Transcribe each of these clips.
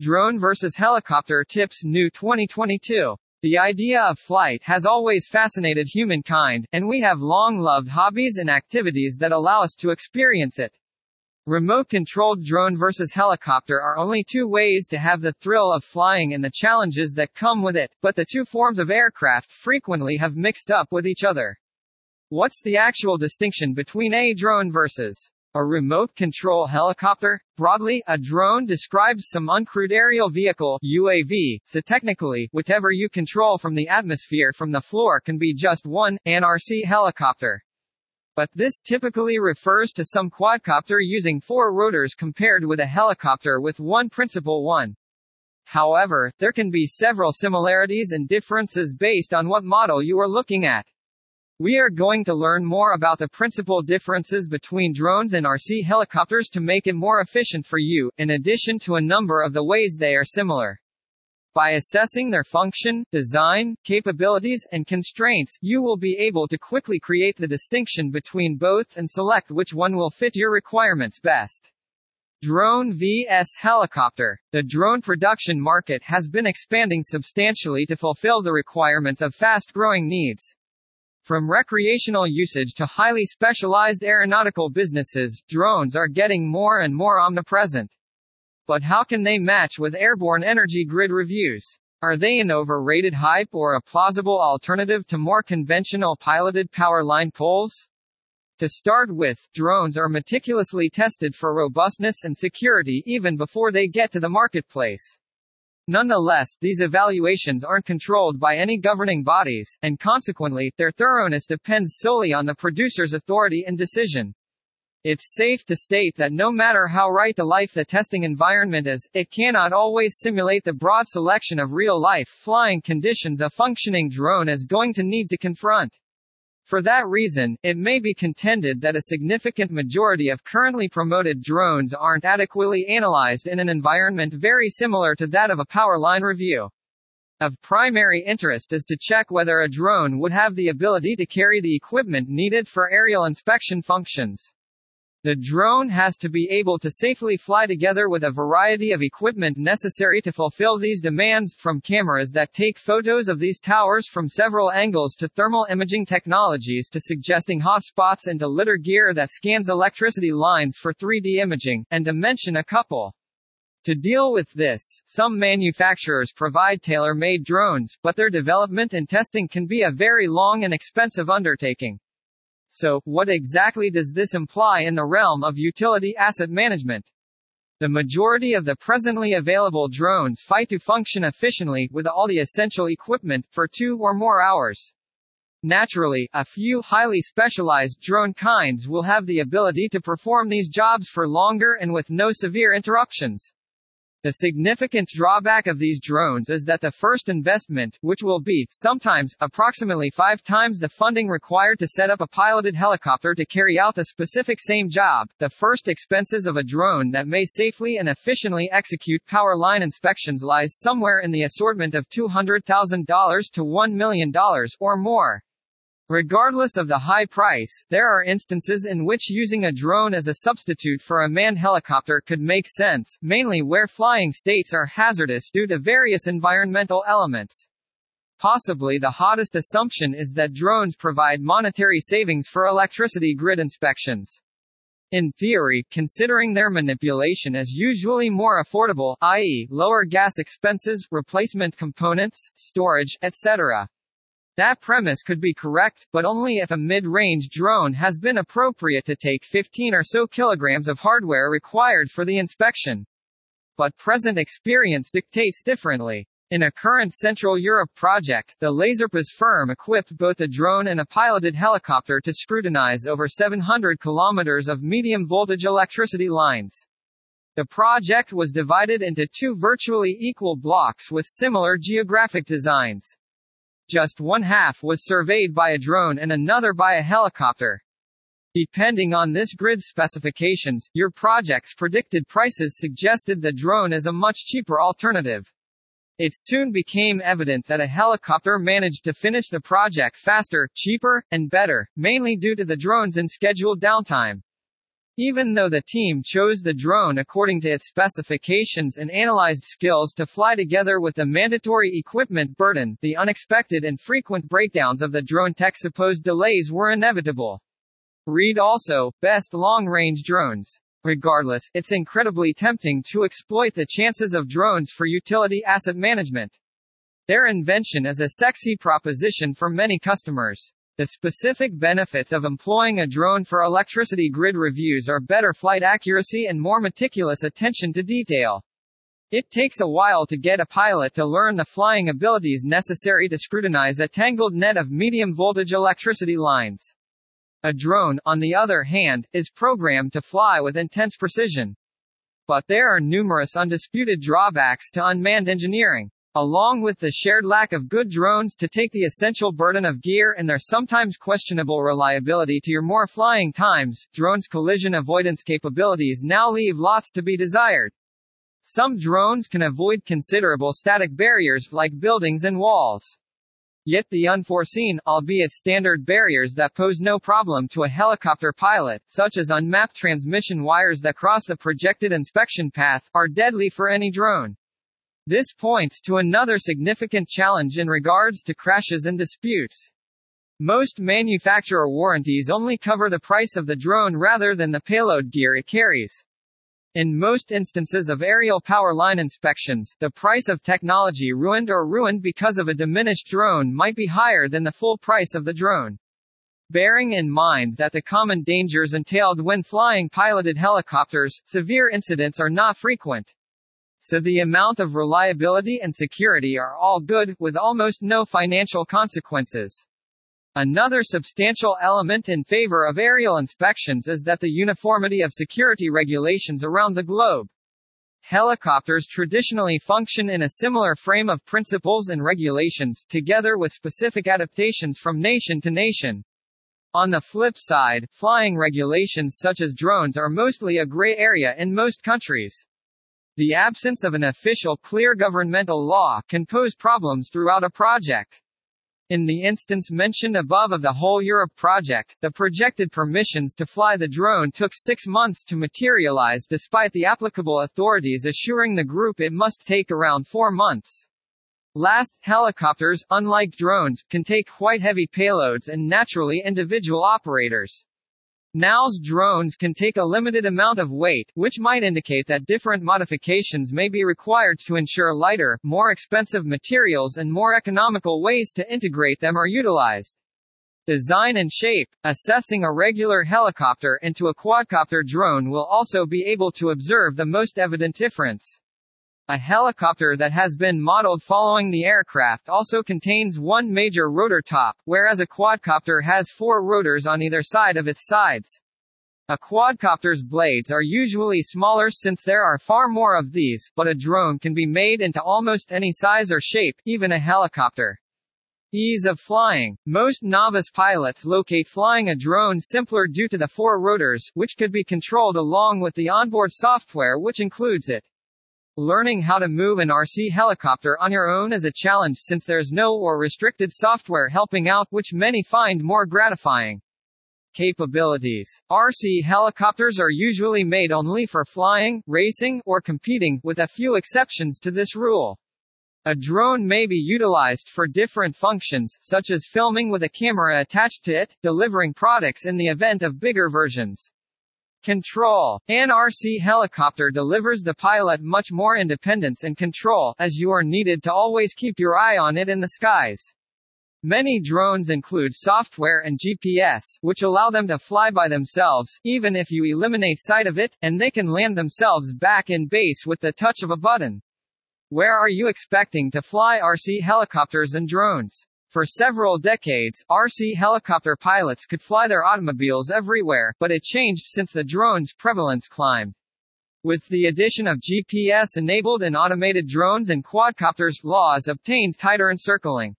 Drone versus helicopter tips new 2022. The idea of flight has always fascinated humankind, and we have long loved hobbies and activities that allow us to experience it. Remote-controlled drone versus helicopter are only two ways to have the thrill of flying and the challenges that come with it, but the two forms of aircraft frequently have mixed up with each other. What's the actual distinction between a drone versus a remote control helicopter? Broadly, a drone describes some uncrewed aerial vehicle UAV, so technically, whatever you control from the atmosphere from the floor can be just one, NRC helicopter. But this typically refers to some quadcopter using four rotors compared with a helicopter with one principal one. However, there can be several similarities and differences based on what model you are looking at. We are going to learn more about the principal differences between drones and RC helicopters to make it more efficient for you, in addition to a number of the ways they are similar. By assessing their function, design, capabilities, and constraints, you will be able to quickly create the distinction between both and select which one will fit your requirements best. Drone vs helicopter. The drone production market has been expanding substantially to fulfill the requirements of fast-growing needs. From recreational usage to highly specialized aeronautical businesses, drones are getting more and more omnipresent. But how can they match with airborne energy grid reviews? Are they an overrated hype or a plausible alternative to more conventional piloted power line poles? To start with, drones are meticulously tested for robustness and security even before they get to the marketplace. Nonetheless, these evaluations aren't controlled by any governing bodies, and consequently, their thoroughness depends solely on the producer's authority and decision. It's safe to state that no matter how right to life the testing environment is, it cannot always simulate the broad selection of real-life flying conditions a functioning drone is going to need to confront. For that reason, it may be contended that a significant majority of currently promoted drones aren't adequately analyzed in an environment very similar to that of a power line review. Of primary interest is to check whether a drone would have the ability to carry the equipment needed for aerial inspection functions. The drone has to be able to safely fly together with a variety of equipment necessary to fulfill these demands, from cameras that take photos of these towers from several angles to thermal imaging technologies to suggesting hot spots and to LiDAR gear that scans electricity lines for 3D imaging, and to mention a couple. To deal with this, some manufacturers provide tailor-made drones, but their development and testing can be a very long and expensive undertaking. So, what exactly does this imply in the realm of utility asset management? The majority of the presently available drones fight to function efficiently with all the essential equipment for two or more hours. Naturally, a few highly specialized drone kinds will have the ability to perform these jobs for longer and with no severe interruptions. The significant drawback of these drones is that the first investment, which will be, sometimes, approximately five times the funding required to set up a piloted helicopter to carry out the specific same job, the first expenses of a drone that may safely and efficiently execute power line inspections lies somewhere in the assortment of $200,000 to $1 million, or more. Regardless of the high price, there are instances in which using a drone as a substitute for a manned helicopter could make sense, mainly where flying states are hazardous due to various environmental elements. Possibly the hottest assumption is that drones provide monetary savings for electricity grid inspections. In theory, considering their manipulation is usually more affordable, i.e., lower gas expenses, replacement components, storage, etc. That premise could be correct, but only if a mid-range drone has been appropriate to take 15 or so kilograms of hardware required for the inspection. But present experience dictates differently. In a current Central Europe project, the Laserpas firm equipped both a drone and a piloted helicopter to scrutinize over 700 kilometers of medium voltage electricity lines. The project was divided into two virtually equal blocks with similar geographic designs. Just one half was surveyed by a drone and another by a helicopter. Depending on this grid specifications, your project's predicted prices suggested the drone as a much cheaper alternative. It soon became evident that a helicopter managed to finish the project faster, cheaper, and better, mainly due to the drone's unscheduled downtime. Even though the team chose the drone according to its specifications and analyzed skills to fly together with the mandatory equipment burden, the unexpected and frequent breakdowns of the drone tech supposed delays were inevitable. Read also, Best Long-Range Drones. Regardless, it's incredibly tempting to exploit the chances of drones for utility asset management. Their invention is a sexy proposition for many customers. The specific benefits of employing a drone for electricity grid reviews are better flight accuracy and more meticulous attention to detail. It takes a while to get a pilot to learn the flying abilities necessary to scrutinize a tangled net of medium voltage electricity lines. A drone, on the other hand, is programmed to fly with intense precision. But there are numerous undisputed drawbacks to unmanned engineering. Along with the shared lack of good drones to take the essential burden of gear and their sometimes questionable reliability to your more flying times, drones' collision avoidance capabilities now leave lots to be desired. Some drones can avoid considerable static barriers, like buildings and walls. Yet the unforeseen, albeit standard barriers that pose no problem to a helicopter pilot, such as unmapped transmission wires that cross the projected inspection path, are deadly for any drone. This points to another significant challenge in regards to crashes and disputes. Most manufacturer warranties only cover the price of the drone rather than the payload gear it carries. In most instances of aerial power line inspections, the price of technology ruined or ruined because of a diminished drone might be higher than the full price of the drone. Bearing in mind that the common dangers entailed when flying piloted helicopters, severe incidents are not frequent. So the amount of reliability and security are all good, with almost no financial consequences. Another substantial element in favor of aerial inspections is that the uniformity of security regulations around the globe. Helicopters traditionally function in a similar frame of principles and regulations, together with specific adaptations from nation to nation. On the flip side, flying regulations such as drones are mostly a gray area in most countries. The absence of an official clear governmental law can pose problems throughout a project. In the instance mentioned above of the Whole Europe project, the projected permissions to fly the drone took six months to materialize despite the applicable authorities assuring the group it must take around four months. Last, helicopters, unlike drones, can take quite heavy payloads and naturally individual operators. NALS drones can take a limited amount of weight, which might indicate that different modifications may be required to ensure lighter, more expensive materials and more economical ways to integrate them are utilized. Design and shape. Assessing a regular helicopter into a quadcopter drone will also be able to observe the most evident difference. A helicopter that has been modeled following the aircraft also contains one major rotor top, whereas a quadcopter has four rotors on either side of its sides. A quadcopter's blades are usually smaller since there are far more of these, but a drone can be made into almost any size or shape, even a helicopter. Ease of flying. Most novice pilots locate flying a drone simpler due to the four rotors, which could be controlled along with the onboard software which includes it. Learning how to move an RC helicopter on your own is a challenge since there's no or restricted software helping out, which many find more gratifying. Capabilities. RC helicopters are usually made only for flying, racing, or competing, with a few exceptions to this rule. A drone may be utilized for different functions, such as filming with a camera attached to it, delivering products in the event of bigger versions. Control. An RC helicopter delivers the pilot much more independence and control, as you are needed to always keep your eye on it in the skies. Many drones include software and GPS, which allow them to fly by themselves, even if you eliminate sight of it, and they can land themselves back in base with the touch of a button. Where are you expecting to fly RC helicopters and drones? For several decades, RC helicopter pilots could fly their automobiles everywhere, but it changed since the drone's prevalence climbed. With the addition of GPS-enabled and automated drones and quadcopters, laws obtained tighter encircling.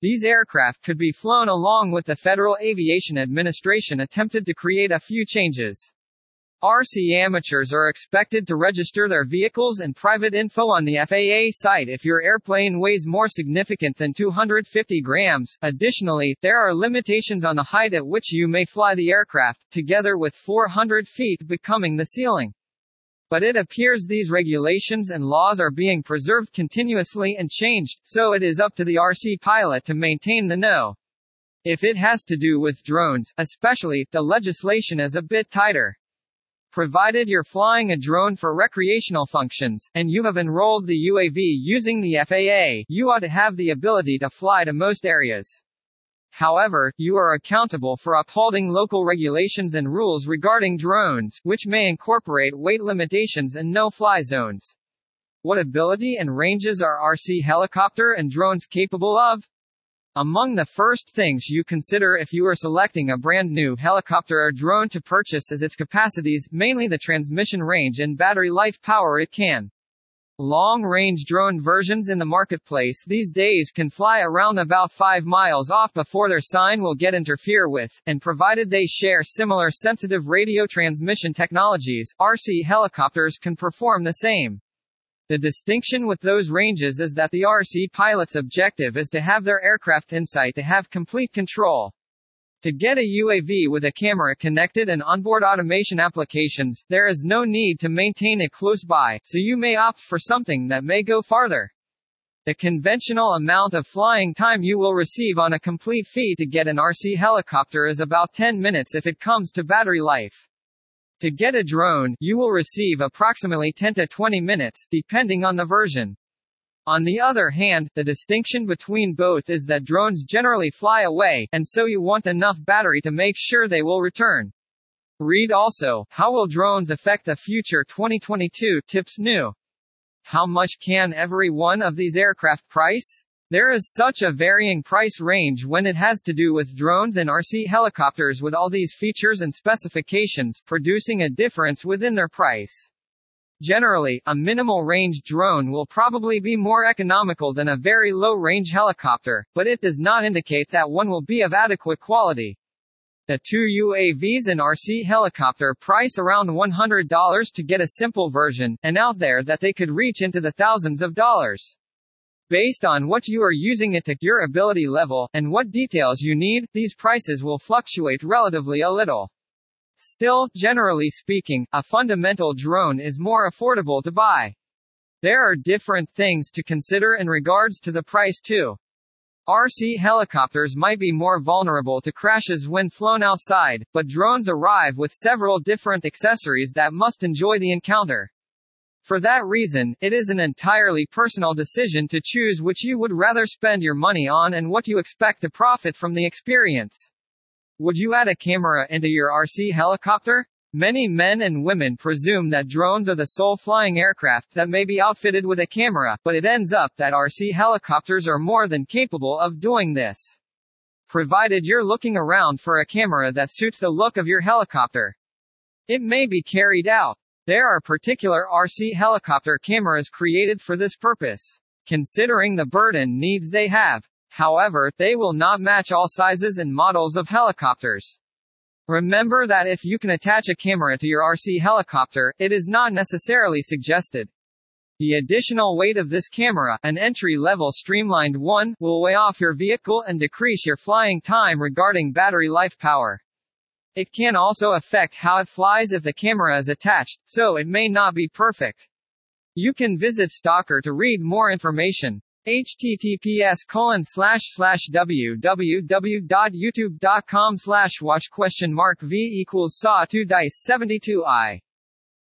These aircraft could be flown along with the Federal Aviation Administration attempted to create a few changes. RC amateurs are expected to register their vehicles and private info on the FAA site if your airplane weighs more significant than 250 grams. Additionally, there are limitations on the height at which you may fly the aircraft, together with 400 feet becoming the ceiling. But it appears these regulations and laws are being preserved continuously and changed, so it is up to the RC pilot to maintain the no. If it has to do with drones, especially, the legislation is a bit tighter. Provided you're flying a drone for recreational functions, and you have enrolled the UAV using the FAA, you ought to have the ability to fly to most areas. However, you are accountable for upholding local regulations and rules regarding drones, which may incorporate weight limitations and no-fly zones. What ability and ranges are RC helicopter and drones capable of? Among the first things you consider if you are selecting a brand new helicopter or drone to purchase is its capacities, mainly the transmission range and battery life power it can. Long-range drone versions in the marketplace these days can fly around about 5 miles off before their sign will get interfere with, and provided they share similar sensitive radio transmission technologies, RC helicopters can perform the same. The distinction with those ranges is that the RC pilot's objective is to have their aircraft in sight to have complete control. To get a UAV with a camera connected and onboard automation applications, there is no need to maintain it close by, so you may opt for something that may go farther. The conventional amount of flying time you will receive on a complete fee to get an RC helicopter is about 10 minutes if it comes to battery life. To get a drone, you will receive approximately 10 to 20 minutes, depending on the version. On the other hand, the distinction between both is that drones generally fly away, and so you want enough battery to make sure they will return. Read also, How will drones affect the future 2022 tips new? How much can every one of these aircraft price? There is such a varying price range when it has to do with drones and RC helicopters with all these features and specifications, producing a difference within their price. Generally, a minimal range drone will probably be more economical than a very low range helicopter, but it does not indicate that one will be of adequate quality. The two UAVs and RC helicopter price around $100 to get a simple version, and out there that they could reach into the thousands of dollars. Based on what you are using it to, your ability level, and what details you need, these prices will fluctuate relatively a little. Still, generally speaking, a fundamental drone is more affordable to buy. There are different things to consider in regards to the price too. RC helicopters might be more vulnerable to crashes when flown outside, but drones arrive with several different accessories that must enjoy the encounter. For that reason, it is an entirely personal decision to choose which you would rather spend your money on and what you expect to profit from the experience. Would you add a camera into your RC helicopter? Many men and women presume that drones are the sole flying aircraft that may be outfitted with a camera, but it ends up that RC helicopters are more than capable of doing this. Provided you're looking around for a camera that suits the look of your helicopter. It may be carried out. There are particular RC helicopter cameras created for this purpose. Considering the burden needs they have, however, they will not match all sizes and models of helicopters. Remember that if you can attach a camera to your RC helicopter, it is not necessarily suggested. The additional weight of this camera, an entry-level streamlined one, will weigh off your vehicle and decrease your flying time regarding battery life power. It can also affect how it flies if the camera is attached, so it may not be perfect. You can visit Stalker to read more information. https www.youtube.com slash watch question mark v equals saw 2 dice 72 i